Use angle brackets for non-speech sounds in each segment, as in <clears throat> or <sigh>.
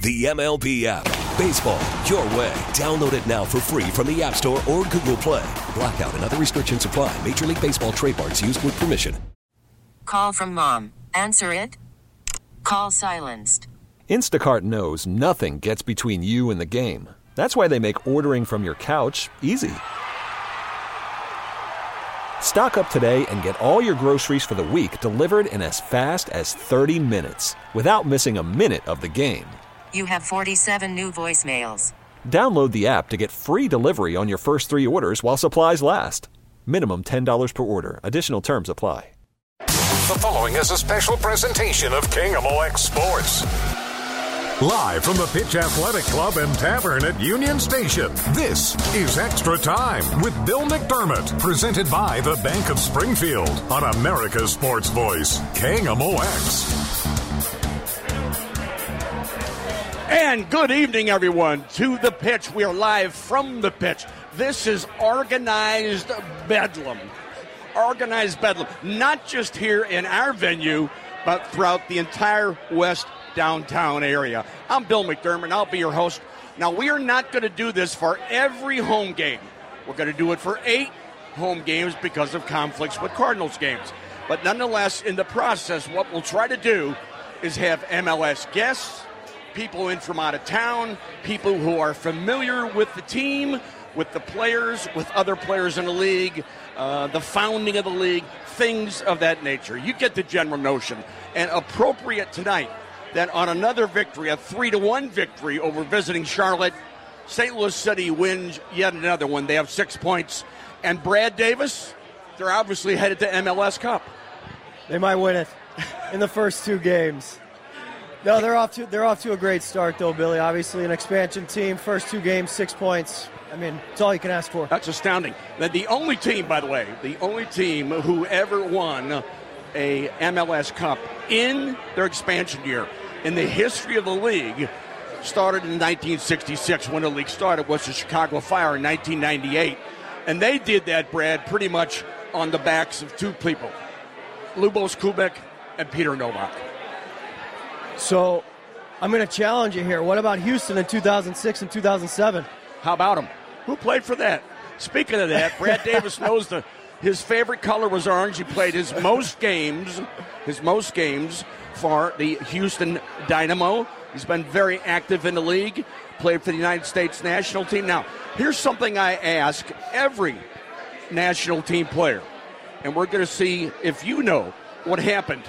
The MLB app. Baseball, your way. Download it now for free from the App Store or Google Play. Blackout and other restrictions apply. Major League Baseball trademarks used with permission. Call from mom. Answer it. Call silenced. Instacart knows nothing gets between you and the game. That's why they make ordering from your couch easy. Stock up today and get all your groceries for the week delivered in as fast as 30 minutes without missing a minute of the game. You have 47 new voicemails. Download the app to get free delivery on your first three orders while supplies last. Minimum $10 per order. Additional terms apply. The following is a special presentation of King KMOX Sports. Live from the Pitch Athletic Club and Tavern at Union Station, this is Extra Time with Bill McDermott, presented by the Bank of Springfield on America's Sports Voice, KMOX. And good evening, everyone, to the pitch. We are live from the pitch. This is organized bedlam. Organized bedlam, not just here in our venue, but throughout the entire West downtown area. I'm Bill McDermott, I'll be your host. Now, we are not going to do this for every home game. We're going to do it for eight home games because of conflicts with Cardinals games. But nonetheless, in the process, what we'll try to do is have MLS guests, people in from out of town, people who are familiar with the team, with the players, with other players in the league, uh, the founding of the league, things of that nature. You get the general notion. And appropriate tonight that on another victory, a three to one victory over visiting Charlotte, St. Louis City wins yet another one. They have six points. And Brad Davis, they're obviously headed to MLS Cup. They might win it in the first two games. No, they're off to they're off to a great start though, Billy. Obviously, an expansion team. First two games, six points. I mean, it's all you can ask for. That's astounding. That the only team, by the way, the only team who ever won a MLS Cup in their expansion year in the history of the league started in 1966 when the league started was the Chicago Fire in 1998. And they did that, Brad, pretty much on the backs of two people, Lubos Kubik and Peter Nowak. So, I'm going to challenge you here. What about Houston in 2006 and 2007? How about them? Who played for that? Speaking of that, Brad Davis <laughs> knows the his favorite color was orange. He played his most games, his most games for the Houston Dynamo. He's been very active in the league. Played for the United States national team. Now, here's something I ask every national team player, and we're going to see if you know what happened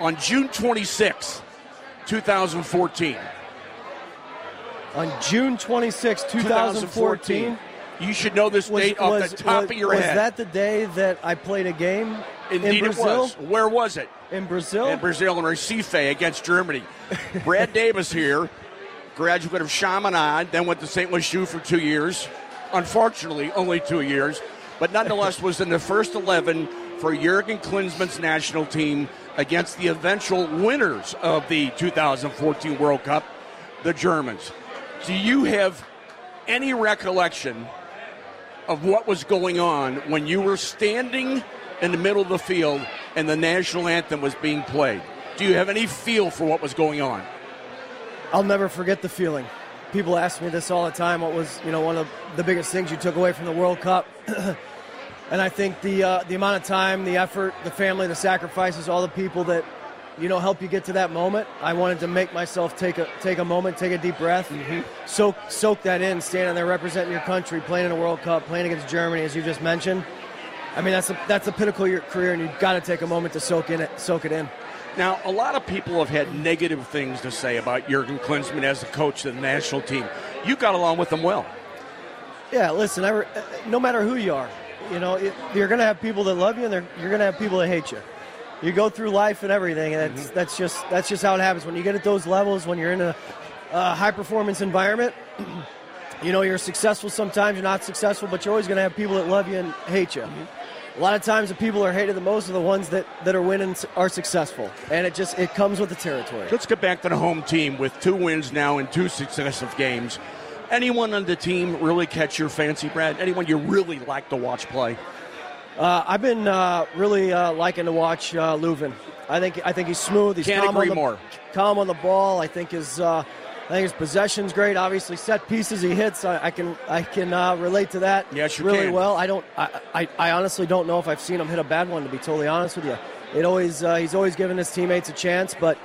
on June 26, 2014. On June 26, 2014, you should know this was, date off was, the top was, of your head. was that the day that I played a game Indeed, in Brazil? it was. Where was it? In Brazil? In Brazil, in Recife against Germany. <laughs> Brad Davis here, graduate of Chaminade, then went to St. Louis U for two years. Unfortunately, only two years, but nonetheless was in the first 11 for Jurgen Klinsmann's national team against the eventual winners of the 2014 World Cup, the Germans. Do you have any recollection of what was going on when you were standing in the middle of the field and the national anthem was being played? Do you have any feel for what was going on? I'll never forget the feeling. People ask me this all the time. What was, you know, one of the biggest things you took away from the World Cup? <clears throat> and I think the uh, the amount of time, the effort, the family, the sacrifices, all the people that you know help you get to that moment. I wanted to make myself take a take a moment, take a deep breath, Mm-hmm. soak soak that in, standing there representing your country, playing in a World Cup, playing against Germany, as you just mentioned. I mean, that's a, that's the pinnacle of your career, and you've got to take a moment to soak in it, soak it in. Now, a lot of people have had negative things to say about Jurgen Klinsmann as the coach of the national team. You got along with them well. Yeah, listen, I re- no matter who you are, you know, it, you're going to have people that love you, and they're- you're going to have people that hate you. You go through life and everything, and that's, that's just that's just how it happens. When you get at those levels, when you're in a uh, high performance environment, <clears throat> you know, you're successful sometimes, you're not successful, but you're always going to have people that love you and hate you. a lot of times the people are hated the most are the ones that, that are winning are successful, and it just it comes with the territory. Let's get back to the home team with two wins now in two successive games. Anyone on the team really catch your fancy, Brad? Anyone you really like to watch play? Uh, I've been uh, really uh, liking to watch uh, Löwen. I think I think he's smooth. He's Can't calm agree on the, more. Calm on the ball. I think his uh, I think his possession's great. Obviously, set pieces he hits. I, I can I can uh, relate to that. Yes, you really can. well. I don't. I, I, I honestly don't know if I've seen him hit a bad one. To be totally honest with you, it always uh, he's always given his teammates a chance, but.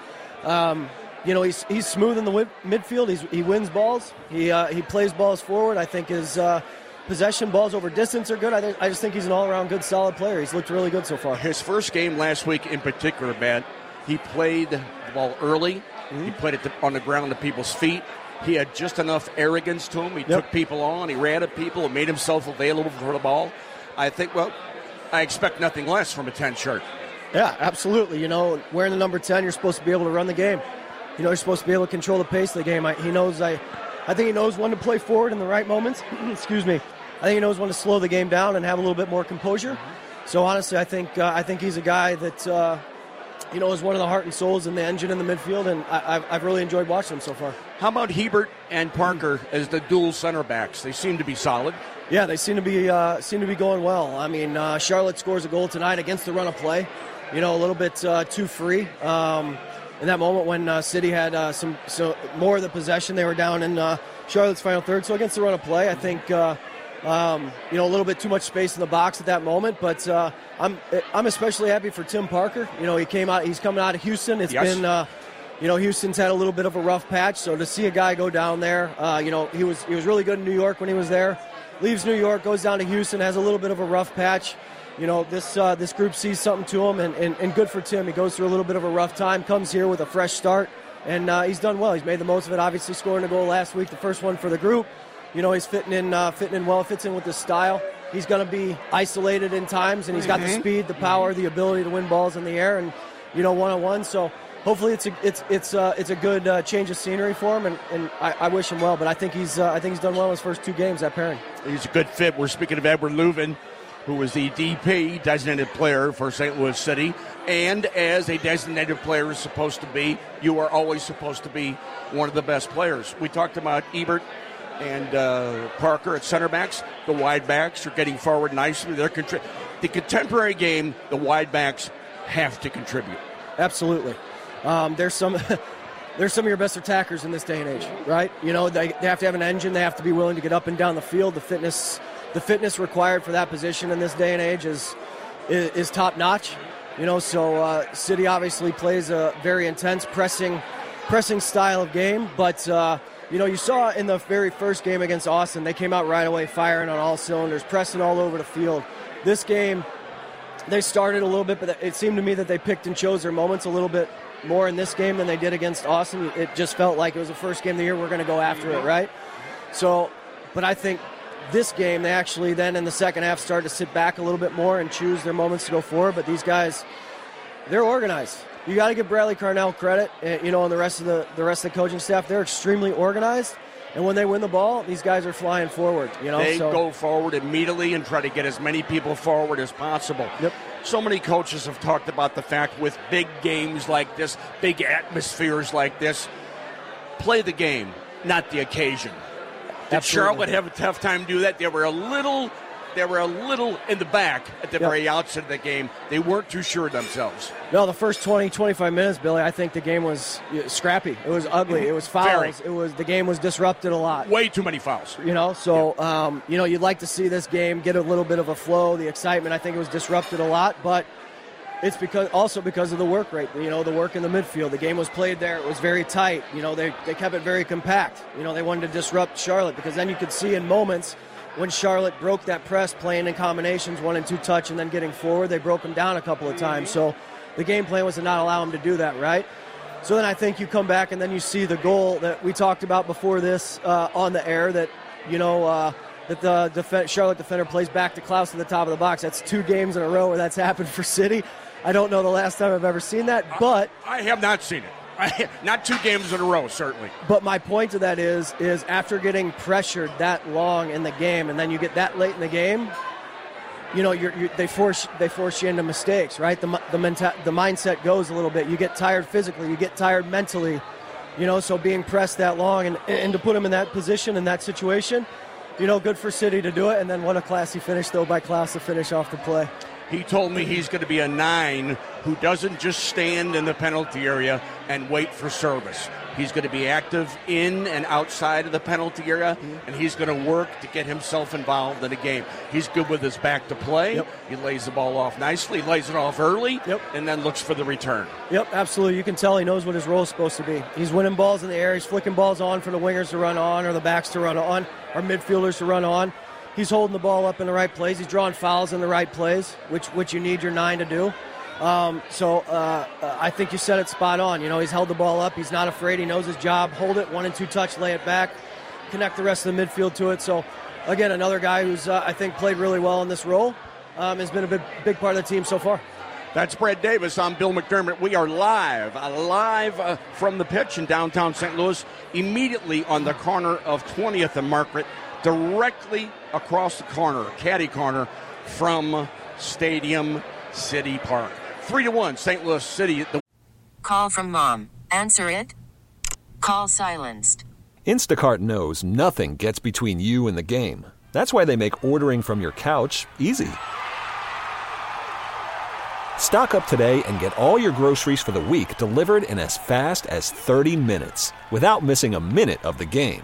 Um, you know he's, he's smooth in the midfield. He's, he wins balls. He uh, he plays balls forward. I think his uh, possession balls over distance are good. I, think, I just think he's an all-around good, solid player. He's looked really good so far. His first game last week, in particular, Matt, he played the ball early. Mm-hmm. He played it to, on the ground to people's feet. He had just enough arrogance to him. He took people on. He ran at people and made himself available for the ball. I think, well, I expect nothing less from a 10 shirt. Yeah, absolutely. You know, wearing the number 10, you're supposed to be able to run the game. You know, you're supposed to be able to control the pace of the game. I, he knows I, I think he knows when to play forward in the right moments. <clears throat> Excuse me. I think he knows when to slow the game down and have a little bit more composure. So honestly, I think uh, I think he's a guy that uh, you know is one of the heart and souls and the engine in the midfield, and I, I've, I've really enjoyed watching him so far. How about Hiebert and Parker as the dual center backs? They seem to be solid. Yeah, they seem to be uh, seem to be going well. I mean, uh, Charlotte scores a goal tonight against the run of play. You know, a little bit uh, too free. Um, in that moment when uh, City had uh, some so more of the possession, they were down in uh, Charlotte's final third. So against the run of play, I think uh, um, you know a little bit too much space in the box at that moment. But uh, I'm I'm especially happy for Tim Parker. You know, he came out. He's coming out of Houston. It's Yes. been. Uh, you know, Houston's had a little bit of a rough patch, so to see a guy go down there, uh, you know, he was he was really good in New York when he was there. Leaves New York, goes down to Houston, has a little bit of a rough patch. You know, this uh, this group sees something to him, and, and, and good for Tim. He goes through a little bit of a rough time, comes here with a fresh start, and uh, he's done well. He's made the most of it. Obviously, scoring a goal last week, the first one for the group. You know, he's fitting in uh, fitting in well, fits in with his style. He's going to be isolated in times, and he's got the speed, the power, the ability to win balls in the air, and you know, one on one. So hopefully, it's a it's it's uh, it's a good uh, change of scenery for him, and, and I, I wish him well. But I think he's uh, I think he's done well in his first two games. at pairing. He's a good fit. We're speaking of Edward Löwen, who was the DP, designated player for St. Louis City. And as a designated player is supposed to be, you are always supposed to be one of the best players. We talked about Hiebert and uh, Parker at center backs. The wide backs are getting forward nicely. They're contri- the contemporary game. The wide backs have to contribute. Absolutely. Um, there's some. <laughs> There's some of your best attackers in this day and age, right? You know, they, they have to have an engine. They have to be willing to get up and down the field. The fitness, the fitness required for that position in this day and age is is, is top notch. You know, so uh, City obviously plays a very intense pressing, pressing style of game. But uh, you know, you saw in the very first game against Austin, they came out right away, firing on all cylinders, pressing all over the field. This game, they started a little bit, but it seemed to me that they picked and chose their moments a little bit more in this game than they did against Austin. It just felt like it was the first game of the year. We're going to go after it, right? So, but I think this game they actually then in the second half started to sit back a little bit more and choose their moments to go forward. But these guys, they're organized. You got to give Bradley Carnell credit, eh, you know, and the rest of the the rest of the coaching staff. They're extremely organized. And when they win the ball, these guys are flying forward. You know, They so go forward immediately and try to get as many people forward as possible. Yep. So many coaches have talked about the fact with big games like this, big atmospheres like this, play the game, not the occasion. Did. Charlotte have a tough time do that? They were a little they were a little in the back at the Yep. very outset of the game. They weren't too sure of themselves. No, the first 20, 25 minutes, Billy, I think the game was scrappy. It was ugly. It was Very. fouls. It was the game was disrupted a lot. Way too many fouls. You know, so um, you know you'd like to see this game get a little bit of a flow, the excitement. I think it was disrupted a lot, but it's because also because of the work rate. You know, the work in the midfield. The game was played there. It was very tight. You know, they they kept it very compact. You know, they wanted to disrupt Charlotte because then you could see in moments when Charlotte broke that press, playing in combinations, one and two touch, and then getting forward, they broke them down a couple of times. So the game plan was to not allow them to do that, right? So then I think you come back and then you see the goal that we talked about before this uh, on the air that, you know, uh, that the def- Charlotte defender plays back to Klauss to the top of the box. That's two games in a row where that's happened for City. I don't know the last time I've ever seen that, but I have not seen it. I, not two games in a row, certainly. but my point to that is is after getting pressured that long in the game and then you get that late in the game, you know, you're, you're, they force they force you into mistakes, right? The the menta- the mindset goes a little bit. You get tired physically, you get tired mentally, you know. So being pressed that long and and to put them in that position in that situation, you know, good for City to do it. And then what a classy finish though by Klauss to finish off the play. He told me he's going to be a nine who doesn't just stand in the penalty area and wait for service. He's going to be active in and outside of the penalty area, mm-hmm. and he's going to work to get himself involved in the game. He's good with his back to play. Yep. He lays the ball off nicely, lays it off early, yep. and then looks for the return. Yep, absolutely. You can tell he knows what his role is supposed to be. He's winning balls in the air, he's flicking balls on for the wingers to run on, or the backs to run on, or midfielders to run on. He's holding the ball up in the right place. He's drawing fouls in the right plays, which which you need your nine to do. Um, so uh, uh, I think you said it spot on. You know, he's held the ball up. He's not afraid. He knows his job. Hold it, one and two touch, lay it back, connect the rest of the midfield to it. So again, another guy who's uh, I think played really well in this role. Um, has been a big, big part of the team so far. That's Brad Davis. I'm Bill McDermott. We are live, uh, live uh, from the pitch in downtown St. Louis, immediately on the corner of 20th and Margaret, directly across the corner, caddy corner from Stadium City Park. Three to one, St. Louis City. The- Call from mom. Answer it. Call silenced. Instacart knows nothing gets between you and the game. That's why they make ordering from your couch easy. Stock up today and get all your groceries for the week delivered in as fast as 30 minutes without missing a minute of the game.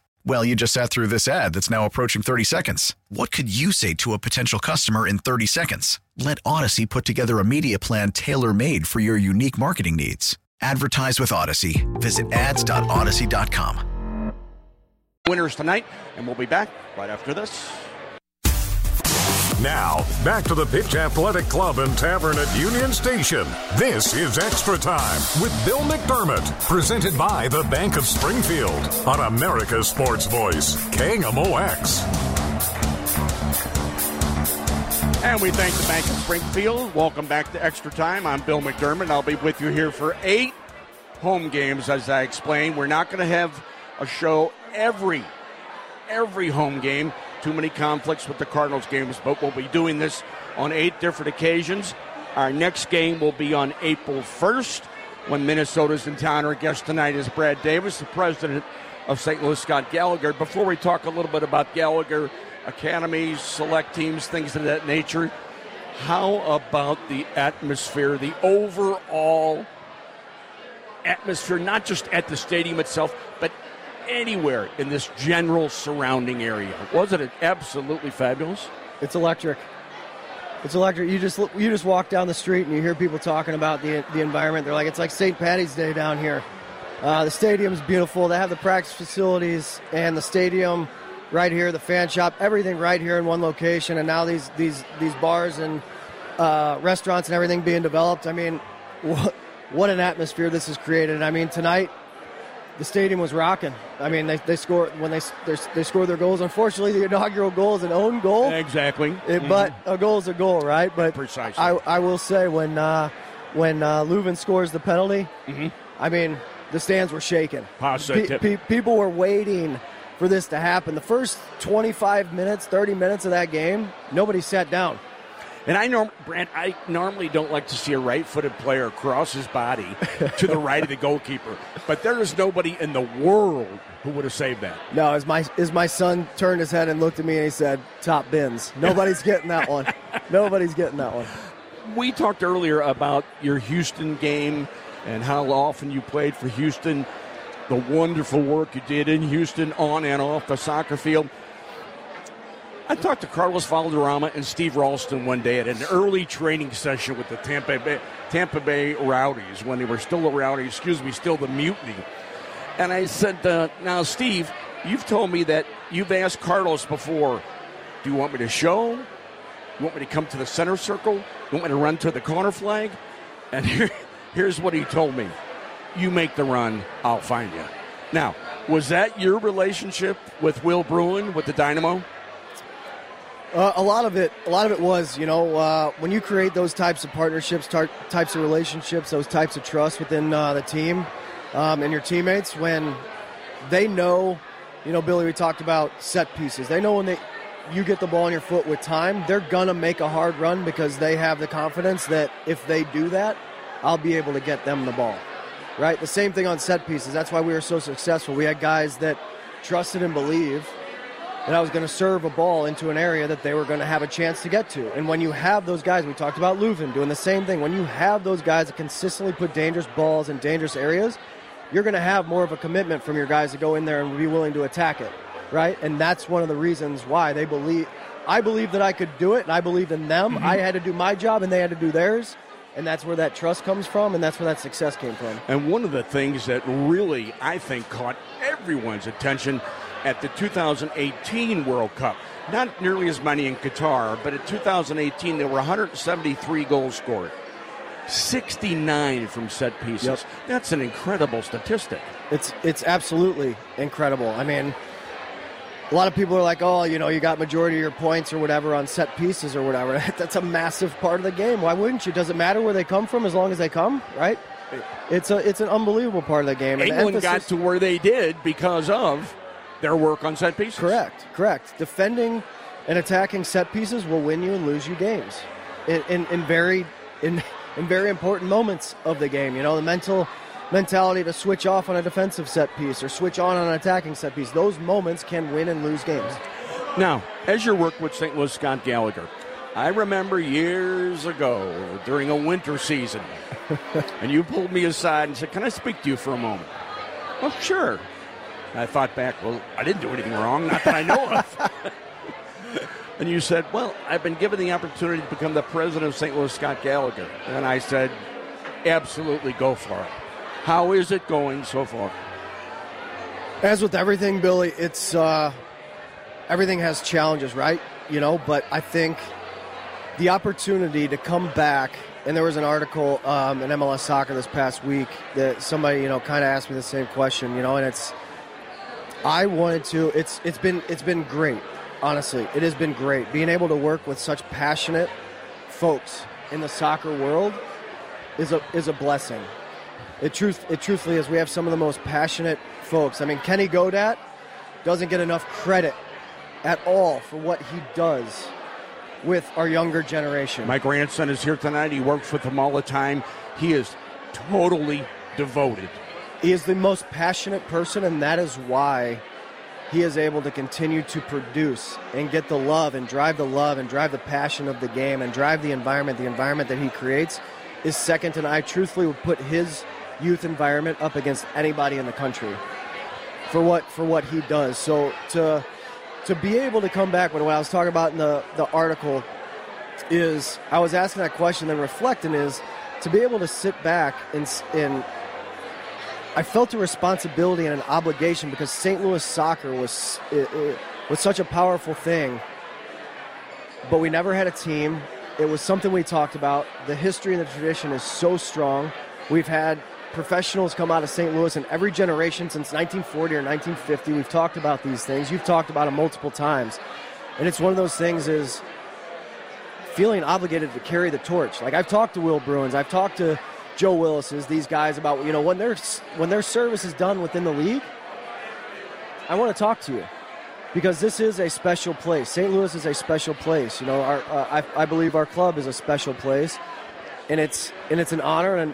Well, you just sat through this ad that's now approaching 30 seconds. What could you say to a potential customer in 30 seconds? Let Audacy put together a media plan tailor made for your unique marketing needs. Advertise with Audacy. Visit ads.audacy.com. Winners tonight, and we'll be back right after this. Now, back to the Pitch Athletic Club and Tavern at Union Station. This is Extra Time with Bill McDermott, presented by the Bank of Springfield on America's Sports Voice, KMOX. And we thank the Bank of Springfield. Welcome back to Extra Time. I'm Bill McDermott. I'll be with you here for eight home games, as I explained. We're not going to have a show every every home game. Too many conflicts with the Cardinals games, but we'll be doing this on eight different occasions. Our next game will be on April 1st when Minnesota's in town. Our guest tonight is Brad Davis, the president of St. Louis Scott Gallagher. Before we talk a little bit about Gallagher, academies, select teams, things of that nature. How about the atmosphere, the overall atmosphere, not just at the stadium itself, but anywhere in this general surrounding area? Wasn't it absolutely fabulous? It's electric. It's electric. You just you just walk down the street and you hear people talking about the the environment. They're like, it's like St. Patty's Day down here. Uh, the stadium's beautiful. They have the practice facilities and the stadium right here, the fan shop, everything right here in one location, and now these these these bars and uh, restaurants and everything being developed. I mean, <laughs> what, what an atmosphere this has created. I mean, tonight the stadium was rocking. I mean, they, they scored when they they scored their goals. Unfortunately, the inaugural goal is an own goal. Exactly. It, mm-hmm. But a goal is a goal, right? But precisely. I, I will say when uh, when uh, Löwen scores the penalty, mm-hmm. I mean the stands were shaking. Pe- pe- people were waiting for this to happen. The first 25 minutes, 30 minutes of that game, nobody sat down. And I norm, Brent, I normally don't like to see a right-footed player cross his body <laughs> to the right of the goalkeeper, but there is nobody in the world who would have saved that. No, as my as my son turned his head and looked at me and he said, "Top bins." Nobody's getting that one. <laughs> Nobody's getting that one. We talked earlier about your Houston game and how often you played for Houston the wonderful work you did in Houston on and off the soccer field. I talked to Carlos Valderrama and Steve Ralston one day at an early training session with the Tampa Bay, Tampa Bay Rowdies when they were still the Rowdies, excuse me, still the Mutiny. And I said, uh, Now, Steve, you've told me that you've asked Carlos before, do you want me to show? You want me to come to the center circle? You want me to run to the corner flag? And <laughs> here, Here's what he told me You make the run, I'll find you. Now, was that your relationship with Will Bruin with the Dynamo? Uh, a lot of it, a lot of it was, you know, uh, when you create those types of partnerships, tar- types of relationships, those types of trust within uh, the team um, and your teammates, when they know, you know, Billy, we talked about set pieces. They know when they you get the ball in your foot with time, they're gonna make a hard run because they have the confidence that if they do that, I'll be able to get them the ball. Right? The same thing on set pieces. That's why we were so successful. We had guys that trusted and believed that I was going to serve a ball into an area that they were going to have a chance to get to. And when you have those guys, we talked about Löwen doing the same thing. When you have those guys that consistently put dangerous balls in dangerous areas, you're going to have more of a commitment from your guys to go in there and be willing to attack it, right? And that's one of the reasons why they believe. I believe that I could do it, and I believe in them. Mm-hmm. I had to do my job, and they had to do theirs. And that's where that trust comes from, and that's where that success came from. And one of the things that really, I think, caught everyone's attention at the 2018 World Cup. Not nearly as many in Qatar, but in 2018 there were 173 goals scored. 69 from set pieces. Yep. That's an incredible statistic. It's it's absolutely incredible. I mean, a lot of people are like, "Oh, you know, you got majority of your points or whatever on set pieces or whatever." <laughs> That's a massive part of the game. Why wouldn't you? Does it matter where they come from as long as they come, right? It's a it's an unbelievable part of the game. England emphasis, got to where they did because of their work on set pieces. Correct, correct. Defending and attacking set pieces will win you and lose you games in, in, in very in, <laughs> in very important moments of the game. You know, the mental mentality to switch off on a defensive set piece or switch on on an attacking set piece. Those moments can win and lose games. Now, as your work with St. Louis Scott Gallagher, I remember years ago during a winter season, <laughs> and you pulled me aside and said, Can I speak to you for a moment? Well, sure. I thought back, well, I didn't do anything wrong, not that I know of. <laughs> and you said, well, I've been given the opportunity to become the president of St. Louis Scott Gallagher. And I said, absolutely go for it. How is it going so far? As with everything, Billy, it's uh, everything has challenges, right? You know, but I think the opportunity to come back – and there was an article um, in MLS Soccer this past week that somebody you know kind of asked me the same question, you know, and it's I wanted to. It's it's been it's been great. Honestly, it has been great being able to work with such passionate folks in the soccer world is a is a blessing. It truth it truthfully is. We have some of the most passionate folks. I mean, Kenny Godat doesn't get enough credit at all for what he does with our younger generation. My grandson is here tonight. He works with them all the time. He is totally devoted he is the most passionate person, and that is why he is able to continue to produce and get the love and drive the love and drive the passion of the game and drive the environment. The environment that he creates is second, and I truthfully would put his youth environment up against anybody in the country for what for what he does. So to to be able to come back, what I was talking about in the, the article is I was asking that question and reflecting is to be able to sit back and, and I felt a responsibility and an obligation because St. Louis soccer was it, it, was such a powerful thing, but we never had a team. It was something we talked about. The history and the tradition is so strong. We've had professionals come out of St. Louis in every generation since 1940 or 1950. We've talked about these things. You've talked about them multiple times, and it's one of those things is feeling obligated to carry the torch. Like I've talked to Will Bruins, I've talked to Joe Willis's, these guys about you know when their when their service is done within the league. I want to talk to you because this is a special place. St. Louis is a special place. You know, our, uh, I, I believe our club is a special place, and it's and it's an honor and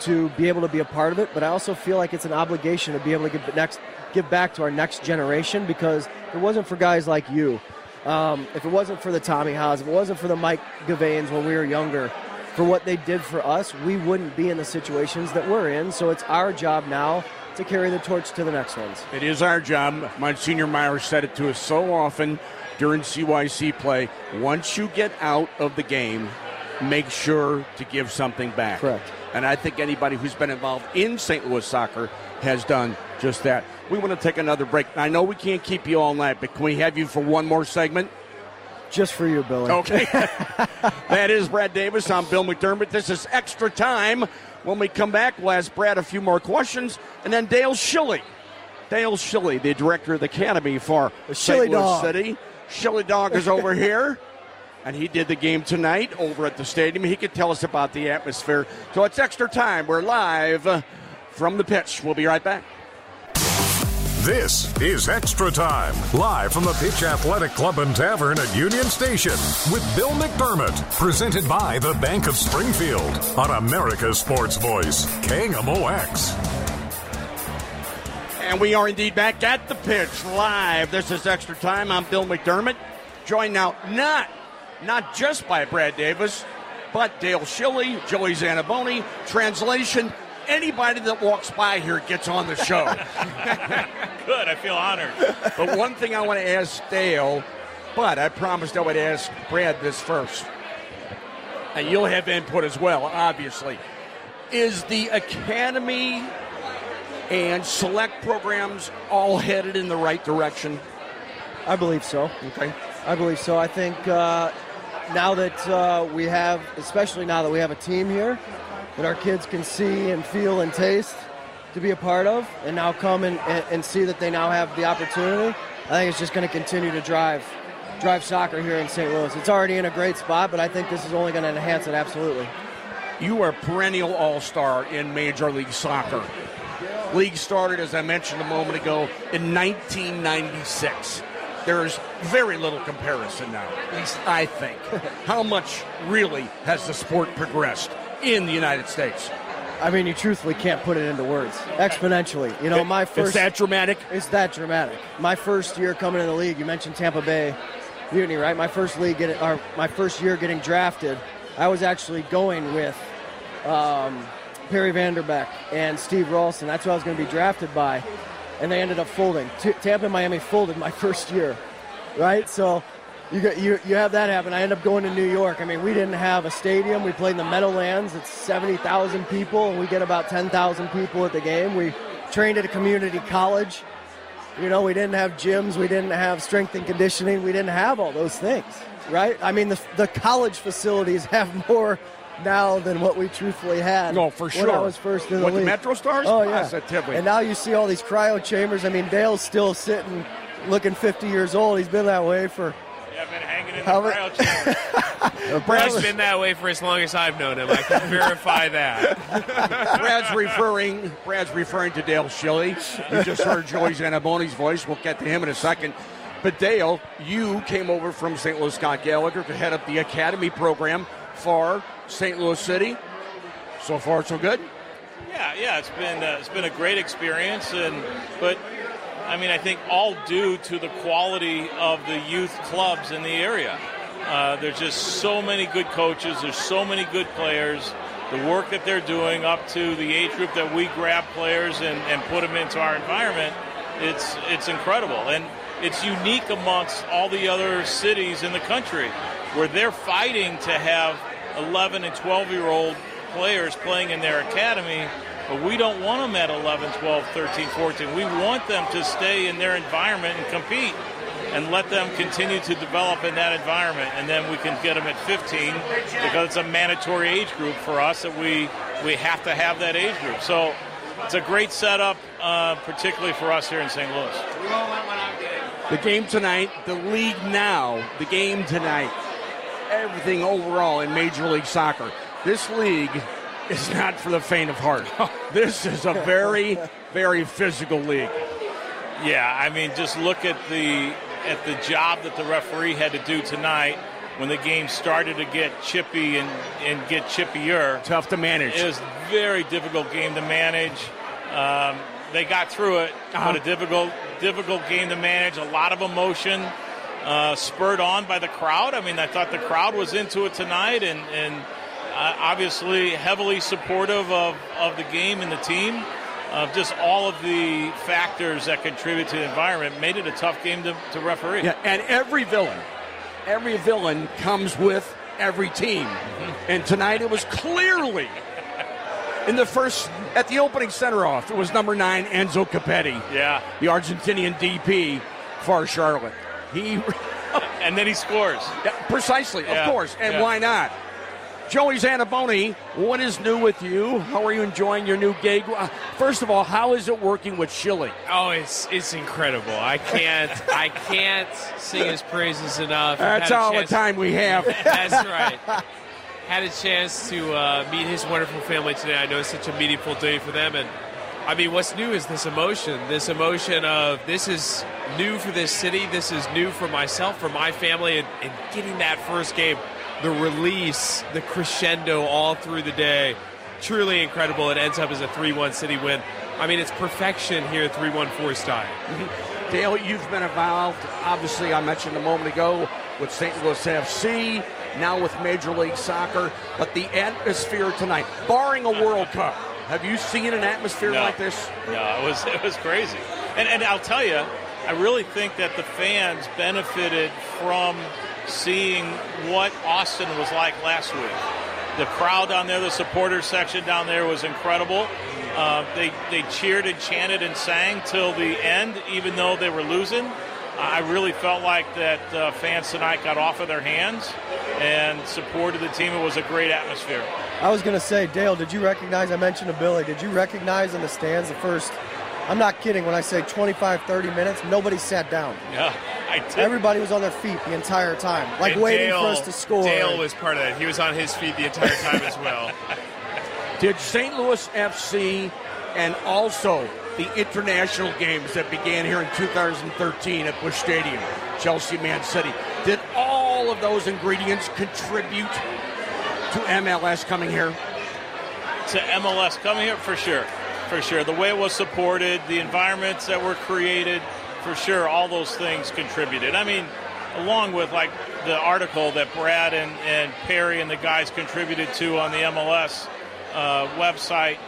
to be able to be a part of it. But I also feel like it's an obligation to be able to give next give back to our next generation because if it wasn't for guys like you, um, if it wasn't for the Tommy Haws, if it wasn't for the Mike Gavains when we were younger, for what they did for us, we wouldn't be in the situations that we're in. So it's our job now to carry the torch to the next ones. It is our job. Monsignor Meyer said it to us so often during CYC play. Once you get out of the game, make sure to give something back. Correct. And I think anybody who's been involved in St. Louis soccer has done just that. We want to take another break. I know we can't keep you all night, but can we have you for one more segment? Just for you, Billy. Okay. <laughs> that is Brad Davis. I'm Bill McDermott. This is extra time. When we come back, we'll ask Brad a few more questions, and then Dale Schilly. Dale Schilly, the director of the Academy for St. Louis City. Schilly Dog is over <laughs> here, and he did the game tonight over at the stadium. He could tell us about the atmosphere. So it's extra time. We're live from the pitch. We'll be right back. This is Extra Time, live from the Pitch Athletic Club and Tavern at Union Station with Bill McDermott, presented by the Bank of Springfield on America's Sports Voice, KMOX. And we are indeed back at the pitch live. This is Extra Time. I'm Bill McDermott, joined now not not just by Brad Davis, but Dale Schilly, Joey Zanaboni. Translation: anybody that walks by here gets on the show. <laughs> Good, I feel honored. But one thing I want to ask Dale, but I promised I would ask Brad this first. And you'll have input as well, obviously. Is the Academy and select programs all headed in the right direction? I believe so. Okay. I believe so. I think uh, now that uh, we have, especially now that we have a team here, that our kids can see and feel and taste to be a part of, and now come and, and see that they now have the opportunity. I think it's just going to continue to drive drive soccer here in St. Louis. It's already in a great spot, but I think this is only going to enhance it absolutely. You are perennial all star in Major League Soccer. League started, as I mentioned a moment ago, in 1996. There's very little comparison now, at least I think. <laughs> How much really has the sport progressed in the United States? I mean, you truthfully can't put it into words. Exponentially. You know, my first. Is that dramatic? It's that dramatic. My first year coming in the league, you mentioned Tampa Bay Mutiny, right? My first league, getting, or my first year getting drafted, I was actually going with um, Perry Van der Beck and Steve Ralston. That's who I was going to be drafted by, and they ended up folding. T- Tampa and Miami folded my <laughs> first year, right? So you, get, you you have that happen. I end up going to New York. I mean, we didn't have a stadium. We played in the Meadowlands. It's seventy thousand people, and we get about ten thousand people at the game. We trained at a community college. You know, we didn't have gyms. We didn't have strength and conditioning. We didn't have all those things, right? I mean, the the college facilities <laughs> have more now than what we truthfully had. No, for sure. When I was first in the With league. the Metro Stars? Oh yeah. Positively. And now you see all these cryo chambers. I mean, Dale's still sitting, looking 50 years old. He's been that way for Yeah, I've been hanging in How <laughs> the about- cryo chamber. Brad's been that way for as long as I've known him. I can verify that. <laughs> Brad's referring. Brad's referring to Dale Schilly. You just heard Joey Zanaboni's voice. We'll get to him in a second. But Dale, you came over from St. Louis Scott Gallagher to head up the academy program for St. Louis City. So far, so good. Yeah, yeah, it's been uh, it's been a great experience, and but I mean, I think all due to the quality of the youth clubs in the area. Uh, there's just so many good coaches. There's so many good players. The work that they're doing up to the age group that we grab players and, and put them into our environment, it's it's incredible, and it's unique amongst all the other cities in the country where they're fighting to have 11 and 12 year old players playing in their academy, but we don't want them at 11, 12, 13, 14. We want them to stay in their environment and compete and let them continue to develop in that environment. And then we can get them at 15 because it's a mandatory age group for us that we, we have to have that age group. So it's a great setup, uh, particularly for us here in St. Louis. The game tonight, the league now, the game tonight, everything overall in Major League Soccer. This league is not for the faint of heart. This is a very, very physical league. Yeah, I mean, just look at the at the job that the referee had to do tonight when the game started to get chippy and, and get chippier. Tough to manage. It was a very difficult game to manage. Um, they got through it, Uh-huh. but a difficult difficult game to manage. A lot of emotion, uh, spurred on by the crowd. I mean, I thought the crowd was into it tonight, and and uh, obviously heavily supportive of, of the game and the team. Of just all of the factors that contribute to the environment made it a tough game to, to referee. Yeah, and every villain, every villain comes with every team. And tonight it was clearly in the first at the opening center off. It was number nine Enzo Copetti, Yeah. the Argentinian DP for Charlotte. He <laughs> and then he scores. Yeah, precisely, Yeah, of course. And yeah. why not? Joey Zanaboni, what is new with you? How are you enjoying your new gig? Uh, First of all, how is it working with Schilling? Oh, it's it's incredible. I can't I can't sing his praises enough. That's all the time we have. That's right. Had a chance to uh, meet his wonderful family today. I know it's such a meaningful day for them, and I mean, what's new is this emotion. This emotion of this is new for this city. This is new for myself, for my family, and, and getting that first game, the release, the crescendo all through the day, truly incredible. It ends up as a three-one city win. I mean, it's perfection here at three-one-four style. Mm-hmm. Dale, you've been involved, obviously, I mentioned a moment ago, with St. Louis FC, now with Major League Soccer. But the atmosphere tonight, barring a World Cup, have you seen an atmosphere No. like this? No, it was it was crazy, and and I'll tell you, I really think that the fans benefited from seeing what Austin was like last week. The crowd down there, the supporters section down there was incredible. Uh, they they cheered and chanted and sang till the end, even though they were losing. I really felt like that uh, fans tonight got off of their hands and supported the team. It was a great atmosphere. I was going to say, Dale, did you recognize? I mentioned to Billy. Did you recognize in the stands the first? I'm not kidding when I say 25, 30 minutes. Nobody sat down. Yeah, I did. Everybody was on their feet the entire time, like And waiting Dale, for us to score. Dale was part of that. He was on his feet the entire time as well. <laughs> Did St. Louis FC and also the international games that began here in 2013 at Busch Stadium, Chelsea, Man City, did all of those ingredients contribute to MLS coming here? to MLS coming here for sure, for sure. The way it was supported, the environments that were created, for sure, all those things contributed. I mean, along with like the article that Brad and, and Perry and the guys contributed to on the MLS uh, website,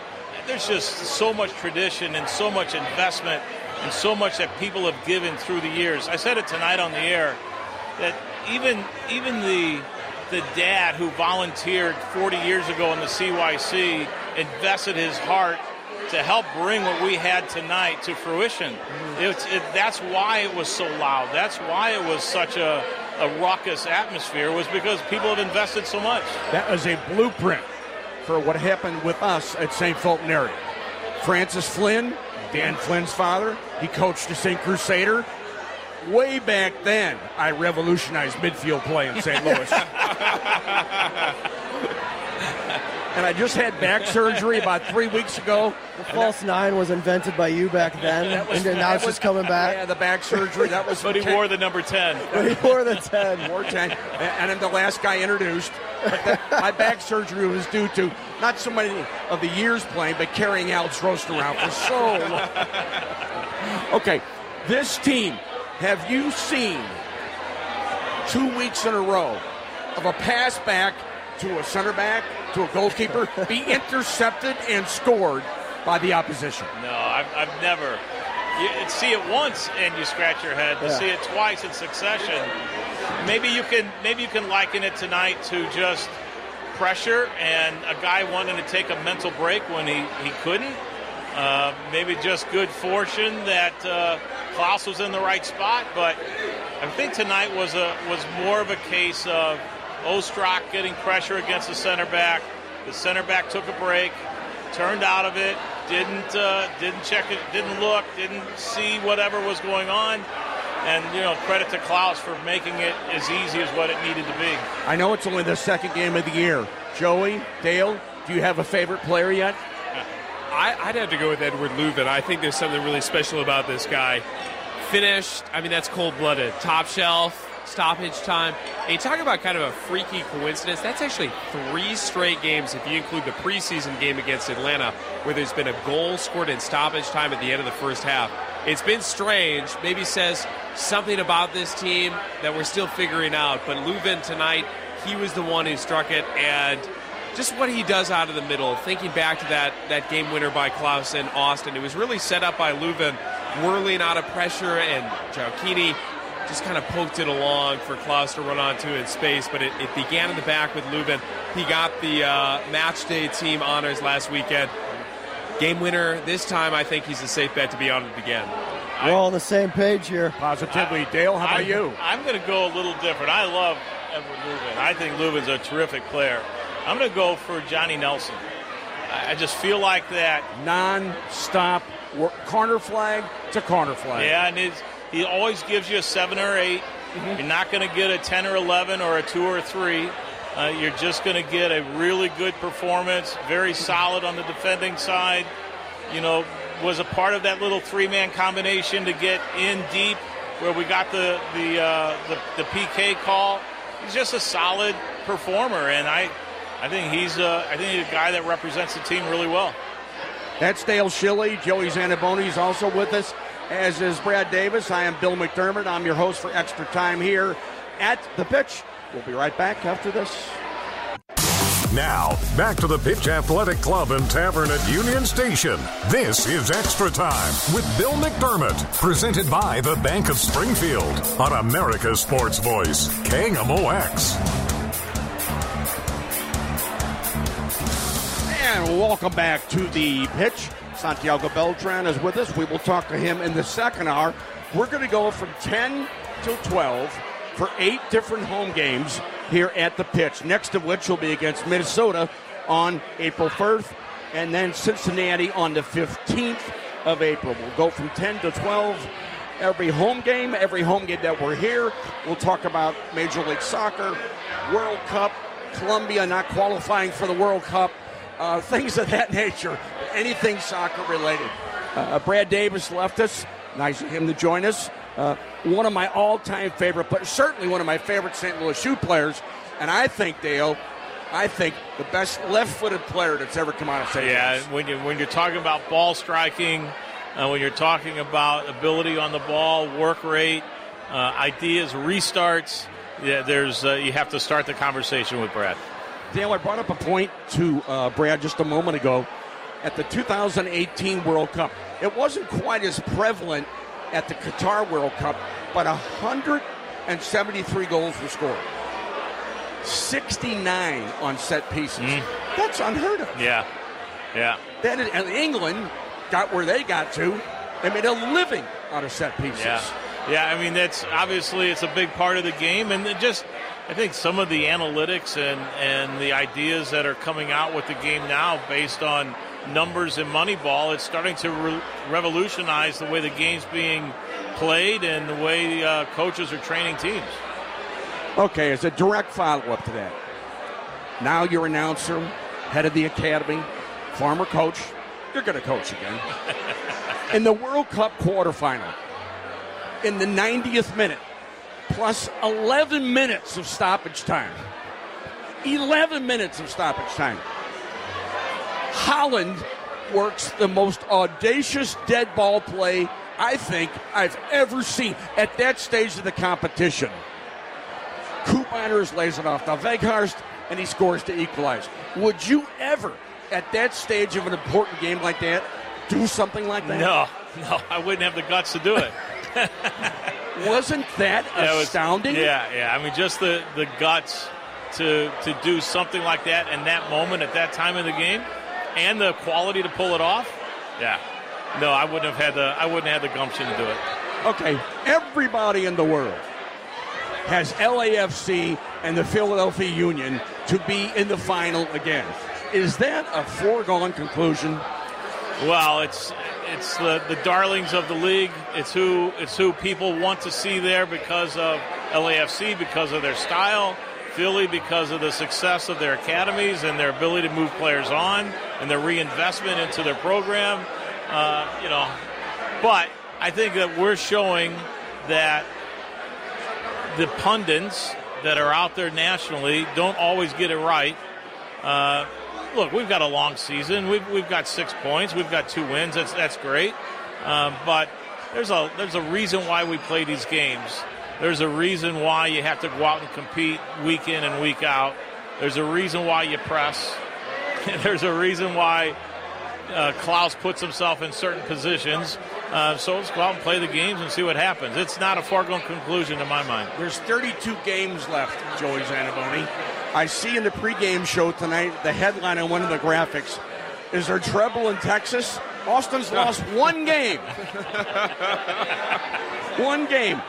there's just so much tradition and so much investment and so much that people have given through the years. I said it tonight on the air that even even the the dad who volunteered 40 years ago in the CYC invested his heart to help bring what we had tonight to fruition. Mm-hmm. It's, it, that's why it was so loud. That's why it was such a, a raucous atmosphere was because people have invested so much. That is a blueprint for what happened with us at St. Fulton area. Francis Flynn, Dan Flynn's father, he coached the St. Crusader. Way back then, I revolutionized midfield play in St. <laughs> Louis. <laughs> and I just had back surgery about three weeks ago. The false nine was invented by you back then, and then now that it's just coming back. Yeah, the back surgery. That was <laughs> But he wore the number 10. <laughs> But He wore the 10. Wore 10. And, and I'm the last guy introduced. But that, my back surgery was due to not so many of the years playing, but carrying Alex Roast around for so long. <laughs> Okay, this team, have you seen two weeks in a row of a pass back to a center back, to a goalkeeper, be intercepted and scored by the opposition? No, I've, I've never. You see it once and you scratch your head. To Yeah. see it twice in succession, maybe you can maybe you can liken it tonight to just pressure and a guy wanting to take a mental break when he, he couldn't. Uh, maybe just good fortune that uh, Klauss was in the right spot, but I think tonight was a was more of a case of Ostrak getting pressure against the center back. The center back took a break, turned out of it, didn't uh, didn't check it, didn't look, didn't see whatever was going on, and you know credit to Klauss for making it as easy as what it needed to be. I know it's only the second game of the year. Joey, Dale, do you have a favorite player yet? I, I'd have to go with Edward Löwen. I think there's something really special about this guy. Finished, I mean, that's cold blooded. Top shelf, stoppage time. And you talk about kind of a freaky coincidence. That's actually three straight games, if you include the preseason game against Atlanta, where there's been a goal scored in stoppage time at the end of the first half. It's been strange. Maybe says something about this team that we're still figuring out. But Löwen tonight, he was the one who struck it. And just what he does out of the middle, thinking back to that, that game winner by Klauss in Austin, it was really set up by Löwen, whirling out of pressure, and Gioacchini just kind of poked it along for Klauss to run onto in space, but it, it began in the back with Löwen. He got the uh, match day team honors last weekend. Game winner this time, I think he's a safe bet to be honored again. We're all on the same page here. Positively. Dale, how about I, you? I'm going to go a little different. I love Edward Löwen. I think Löwen's a terrific player. I'm going to go for Johnny Nelson. I I just feel like that. Non-stop corner flag to corner flag. Yeah, and it's, he always gives you a seven or 8 you You're not going to get a 10 or 11 or a two or a three. Uh, you're just going to get a really good performance, very solid on the defending side. You know, was a part of that little three-man combination to get in deep where we got the the uh, the, the PK call. He's just a solid performer, and I I think he's a, I think he's a guy that represents the team really well. That's Dale Schilly. Joey Zanaboni is also with us, as is Brad Davis. I am Bill McDermott. I'm your host for Extra Time here at the pitch. We'll be right back after this. Now, back to the Pitch Athletic Club and Tavern at Union Station. This is Extra Time with Bill McDermott, presented by the Bank of Springfield on America's Sports Voice, KMOX. And welcome back to the pitch. Santiago Beltran is with us. We will talk to him in the second hour. We're going to go from 10 till 12 for eight different home games here at the pitch, next of which will be against Minnesota on April 1st, and then Cincinnati on the 15th of April. We'll go from 10 to 12 every home game, every home game that we're here. We'll talk about Major League Soccer, World Cup, Colombia not qualifying for the World Cup, uh, things of that nature, anything soccer related. Uh, Brad Davis left us. Nice of him to join us. Uh, one of my all-time favorite, but certainly one of my favorite St. Louis shoe players, and I think Dale, I think the best left-footed player that's ever come out of St. Yeah, Louis. when you when you're talking about ball striking, uh, when you're talking about ability on the ball, work rate, uh, ideas, restarts, yeah, there's uh, you have to start the conversation with Brad. Dale, I brought up a point to uh, Brad just a moment ago. At the 2018 World Cup, it wasn't quite as prevalent at the Qatar World Cup, but 173 goals were scored. 69 on set pieces. That's unheard of. Yeah, yeah. Then and England got where they got to. They made a living out of set pieces. Yeah, yeah. I mean, that's obviously it's a big part of the game, and just I think some of the analytics and and the ideas that are coming out with the game now, based on numbers and Moneyball, it's starting to re- revolutionize the way the game's being played and the way uh, coaches are training teams. Okay, as a direct follow up to that, now your announcer, head of the academy, former coach, you're going to coach again. <laughs> in the World Cup quarterfinal, in the 90th minute, plus 11 minutes of stoppage time. 11 minutes of stoppage time. Holland works the most audacious dead ball play I think I've ever seen at that stage of the competition. Koopmeiners lays it off to Weghorst, and he scores to equalize. Would you ever, at that stage of an important game like that, do something like that? No, no, I wouldn't have the guts to do it. <laughs> Wasn't that Yeah, it was- astounding? yeah, yeah. I mean, just the, the guts to to do something like that in that moment at that time of the game, and the quality to pull it off. Yeah, no, I wouldn't have had the I wouldn't have had the gumption to do it. Okay, everybody in the world has LAFC and the Philadelphia Union to be in the final again. Is that a foregone conclusion? Well, it's it's the, the darlings of the league. It's who it's who people want to see there because of LAFC, because of their style. Philly because of the success of their academies and their ability to move players on and their reinvestment into their program. Uh, you know, but I think that we're showing that the pundits that are out there nationally don't always get it right. Uh, look, we've got a long season. We've, we've got six points. We've got two wins. That's that's great. Um, but there's a there's a reason why we play these games. There's a reason why you have to go out and compete week in and week out. There's a reason why you press. <laughs> there's a reason why uh, Klauss puts himself in certain positions. Uh, so let's go out and play the games and see what happens. It's not a foregone conclusion in my mind. There's 32 games left, Joey Zanaboni. I see in the pregame show tonight the headline on one of the graphics is there treble in Texas? Austin's lost one game. <laughs> one game.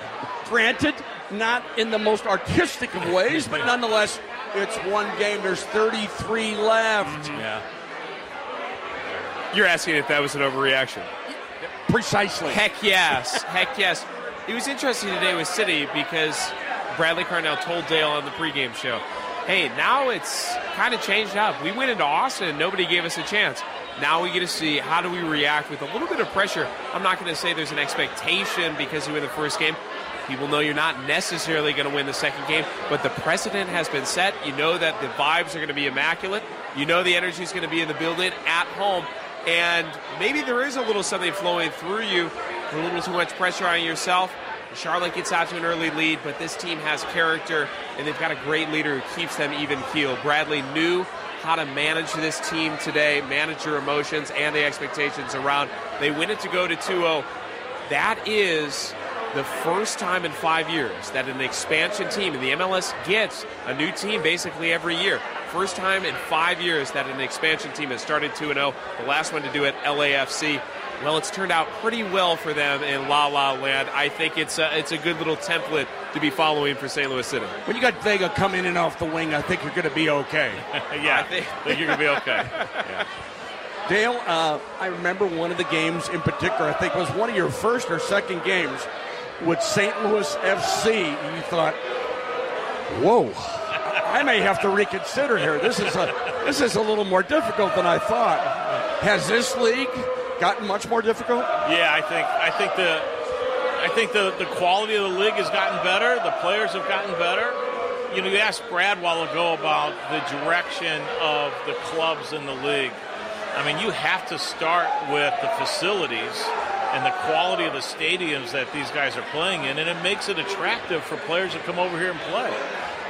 Granted, not in the most artistic of ways, but nonetheless, it's one game. There's 33 left. Mm, yeah. You're asking if that was an overreaction. Precisely. Heck yes. Heck yes. It was interesting today with City because Bradley Carnell told Dale on the pregame show, hey, now it's kind of changed up. We went into Austin and nobody gave us a chance. Now we get to see how do we react with a little bit of pressure. I'm not going to say there's an expectation because you win the first game. People know you're not necessarily going to win the second game, but the precedent has been set. You know that the vibes are going to be immaculate. You know the energy is going to be in the building at home. And maybe there is a little something flowing through you, a little too much pressure on yourself. Charlotte gets out to an early lead, but this team has character, and they've got a great leader who keeps them even keel. Bradley knew how to manage this team today, manage your emotions and the expectations around. They win it to go to 2 0. That is the first time in five years that an expansion team in the MLS gets a new team basically every year. First time in five years that an expansion team has started 2 0. The last one to do it, LAFC. Well, it's turned out pretty well for them in La La Land. I think it's a, it's a good little template to be following for St. Louis City. When you got Vela coming in off the wing, I think you're going to be okay. <laughs> yeah, I think, think you're going to be okay. <laughs> Yeah. Dale, uh, I remember one of the games in particular. I think it was one of your first or second games with St. Louis FC. You thought, "Whoa, I may have to reconsider here. This is a this is a little more difficult than I thought." Has this league gotten much more difficult? Yeah, I think I think the I think the, the quality of the league has gotten better. The players have gotten better. You know, you asked Brad while ago about the direction of the clubs in the league. I mean, you have to start with the facilities and the quality of the stadiums that these guys are playing in, and it makes it attractive for players to come over here and play.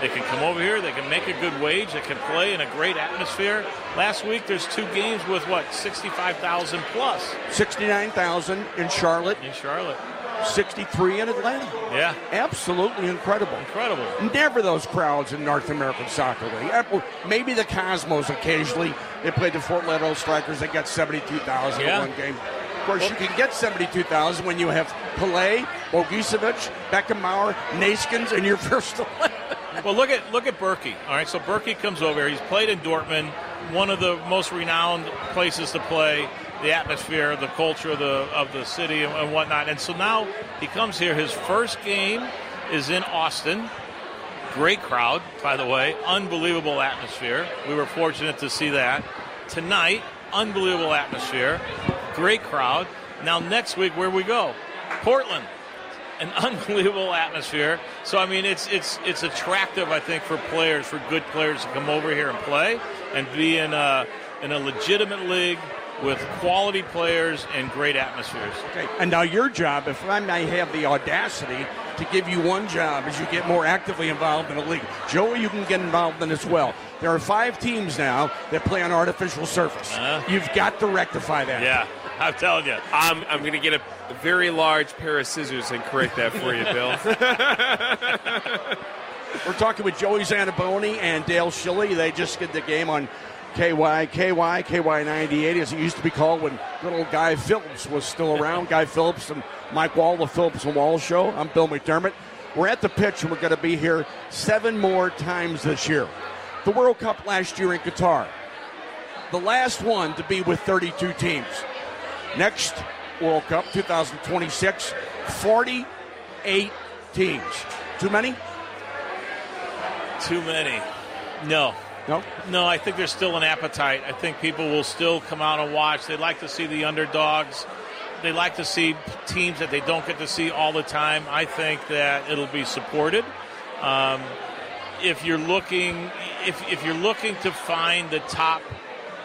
They can come over here, they can make a good wage, they can play in a great atmosphere. Last week, there's two games with what, 65,000 plus? 69,000 in Charlotte. In Charlotte. 63 in Atlanta. Yeah. Absolutely incredible. Incredible. Never those crowds in North American Soccer League. Maybe the Cosmos occasionally. They played the Fort Lauderdale Strikers. They got 72,000 yeah. in one game. Of course, you can get 72,000 when you have Pelé, Bogicevic, Beckenbauer, Neeskens, and your <laughs> first 11. Well, look at look at Bürki. All right, so Bürki comes over. He's played in Dortmund, one of the most renowned places to play the atmosphere, the culture of the of the city and, and whatnot. And so now he comes here. His first game is in Austin. Great crowd, by the way. Unbelievable atmosphere. We were fortunate to see that. Tonight, unbelievable atmosphere. Great crowd. Now next week, where we go? Portland. An <laughs> unbelievable atmosphere. So I mean, it's it's it's attractive, I think, for players, for good players to come over here and play and be in a in a legitimate league with quality players and great atmospheres. Okay. And now your job, if I may have the audacity to give you one job as you get more actively involved in the league. Joey, you can get involved in as well. There are five teams now that play on artificial surface. Uh-huh. You've got to rectify that. Yeah, I'm telling you. I'm, I'm going to get a very large pair of scissors and correct that for you, Bill. <laughs> We're talking with Joey Zanaboni and Dale Schilly. They just did the game on KY, KY, KY98, as it used to be called when little Guy Phillips was still around. Guy Phillips and Mike Wall, the Phillips and Wall Show. I'm Bill McDermott. We're at the pitch, and we're going to be here seven more times this year. The World Cup last year in Qatar, the last one to be with 32 teams. Next World Cup, 2026, 48 teams. Too many? Too many. No, no, no. I think there's still an appetite. I think people will still come out and watch. They like to see the underdogs. They like to see teams that they don't get to see all the time. I think that it'll be supported. Um, if you're looking, if if you're looking to find the top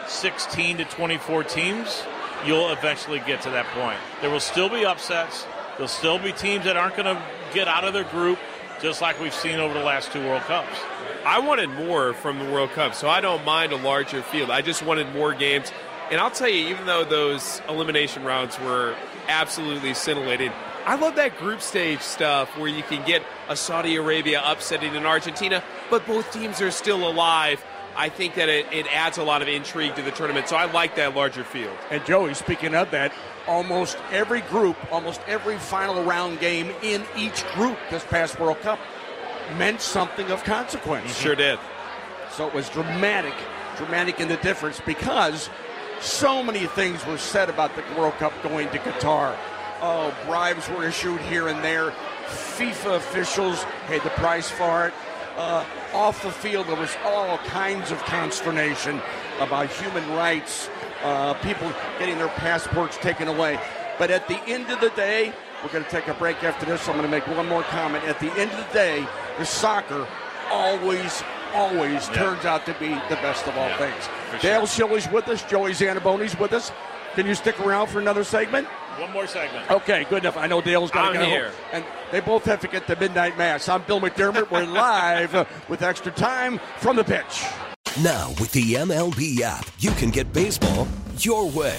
16 to 24 teams, you'll eventually get to that point. There will still be upsets. There'll still be teams that aren't going to get out of their group, just like we've seen over the last two World Cups. I wanted more from the World Cup, so I don't mind a larger field. I just wanted more games. And I'll tell you, even though those elimination rounds were absolutely scintillating, I love that group stage stuff where you can get a Saudi Arabia upsetting an Argentina, but both teams are still alive. I think that it, it adds a lot of intrigue to the tournament. So I like that larger field. And Joey, speaking of that, almost every group, almost every final round game in each group this past World Cup meant something of consequence. Sure did. So it was dramatic, dramatic in the difference because so many things were said about the World Cup going to Qatar. Oh, bribes were issued here and there. FIFA officials paid the price for it. Uh, off the field, there was all kinds of consternation about human rights, uh, people getting their passports taken away. But at the end of the day, we're going to take a break after this. So I'm going to make one more comment. At the end of the day, the soccer always, always Yeah. turns out to be the best of all Yeah, things. Dale Schilly's with us. Joey Zanaboni's with us. Can you stick around for another segment? One more segment. Okay, good enough. I know Dale's got I'm to go. here. And they both have to get to midnight mass. I'm Bill McDermott. We're <laughs> live with extra time from the pitch. Now, with the MLB app, you can get baseball your way.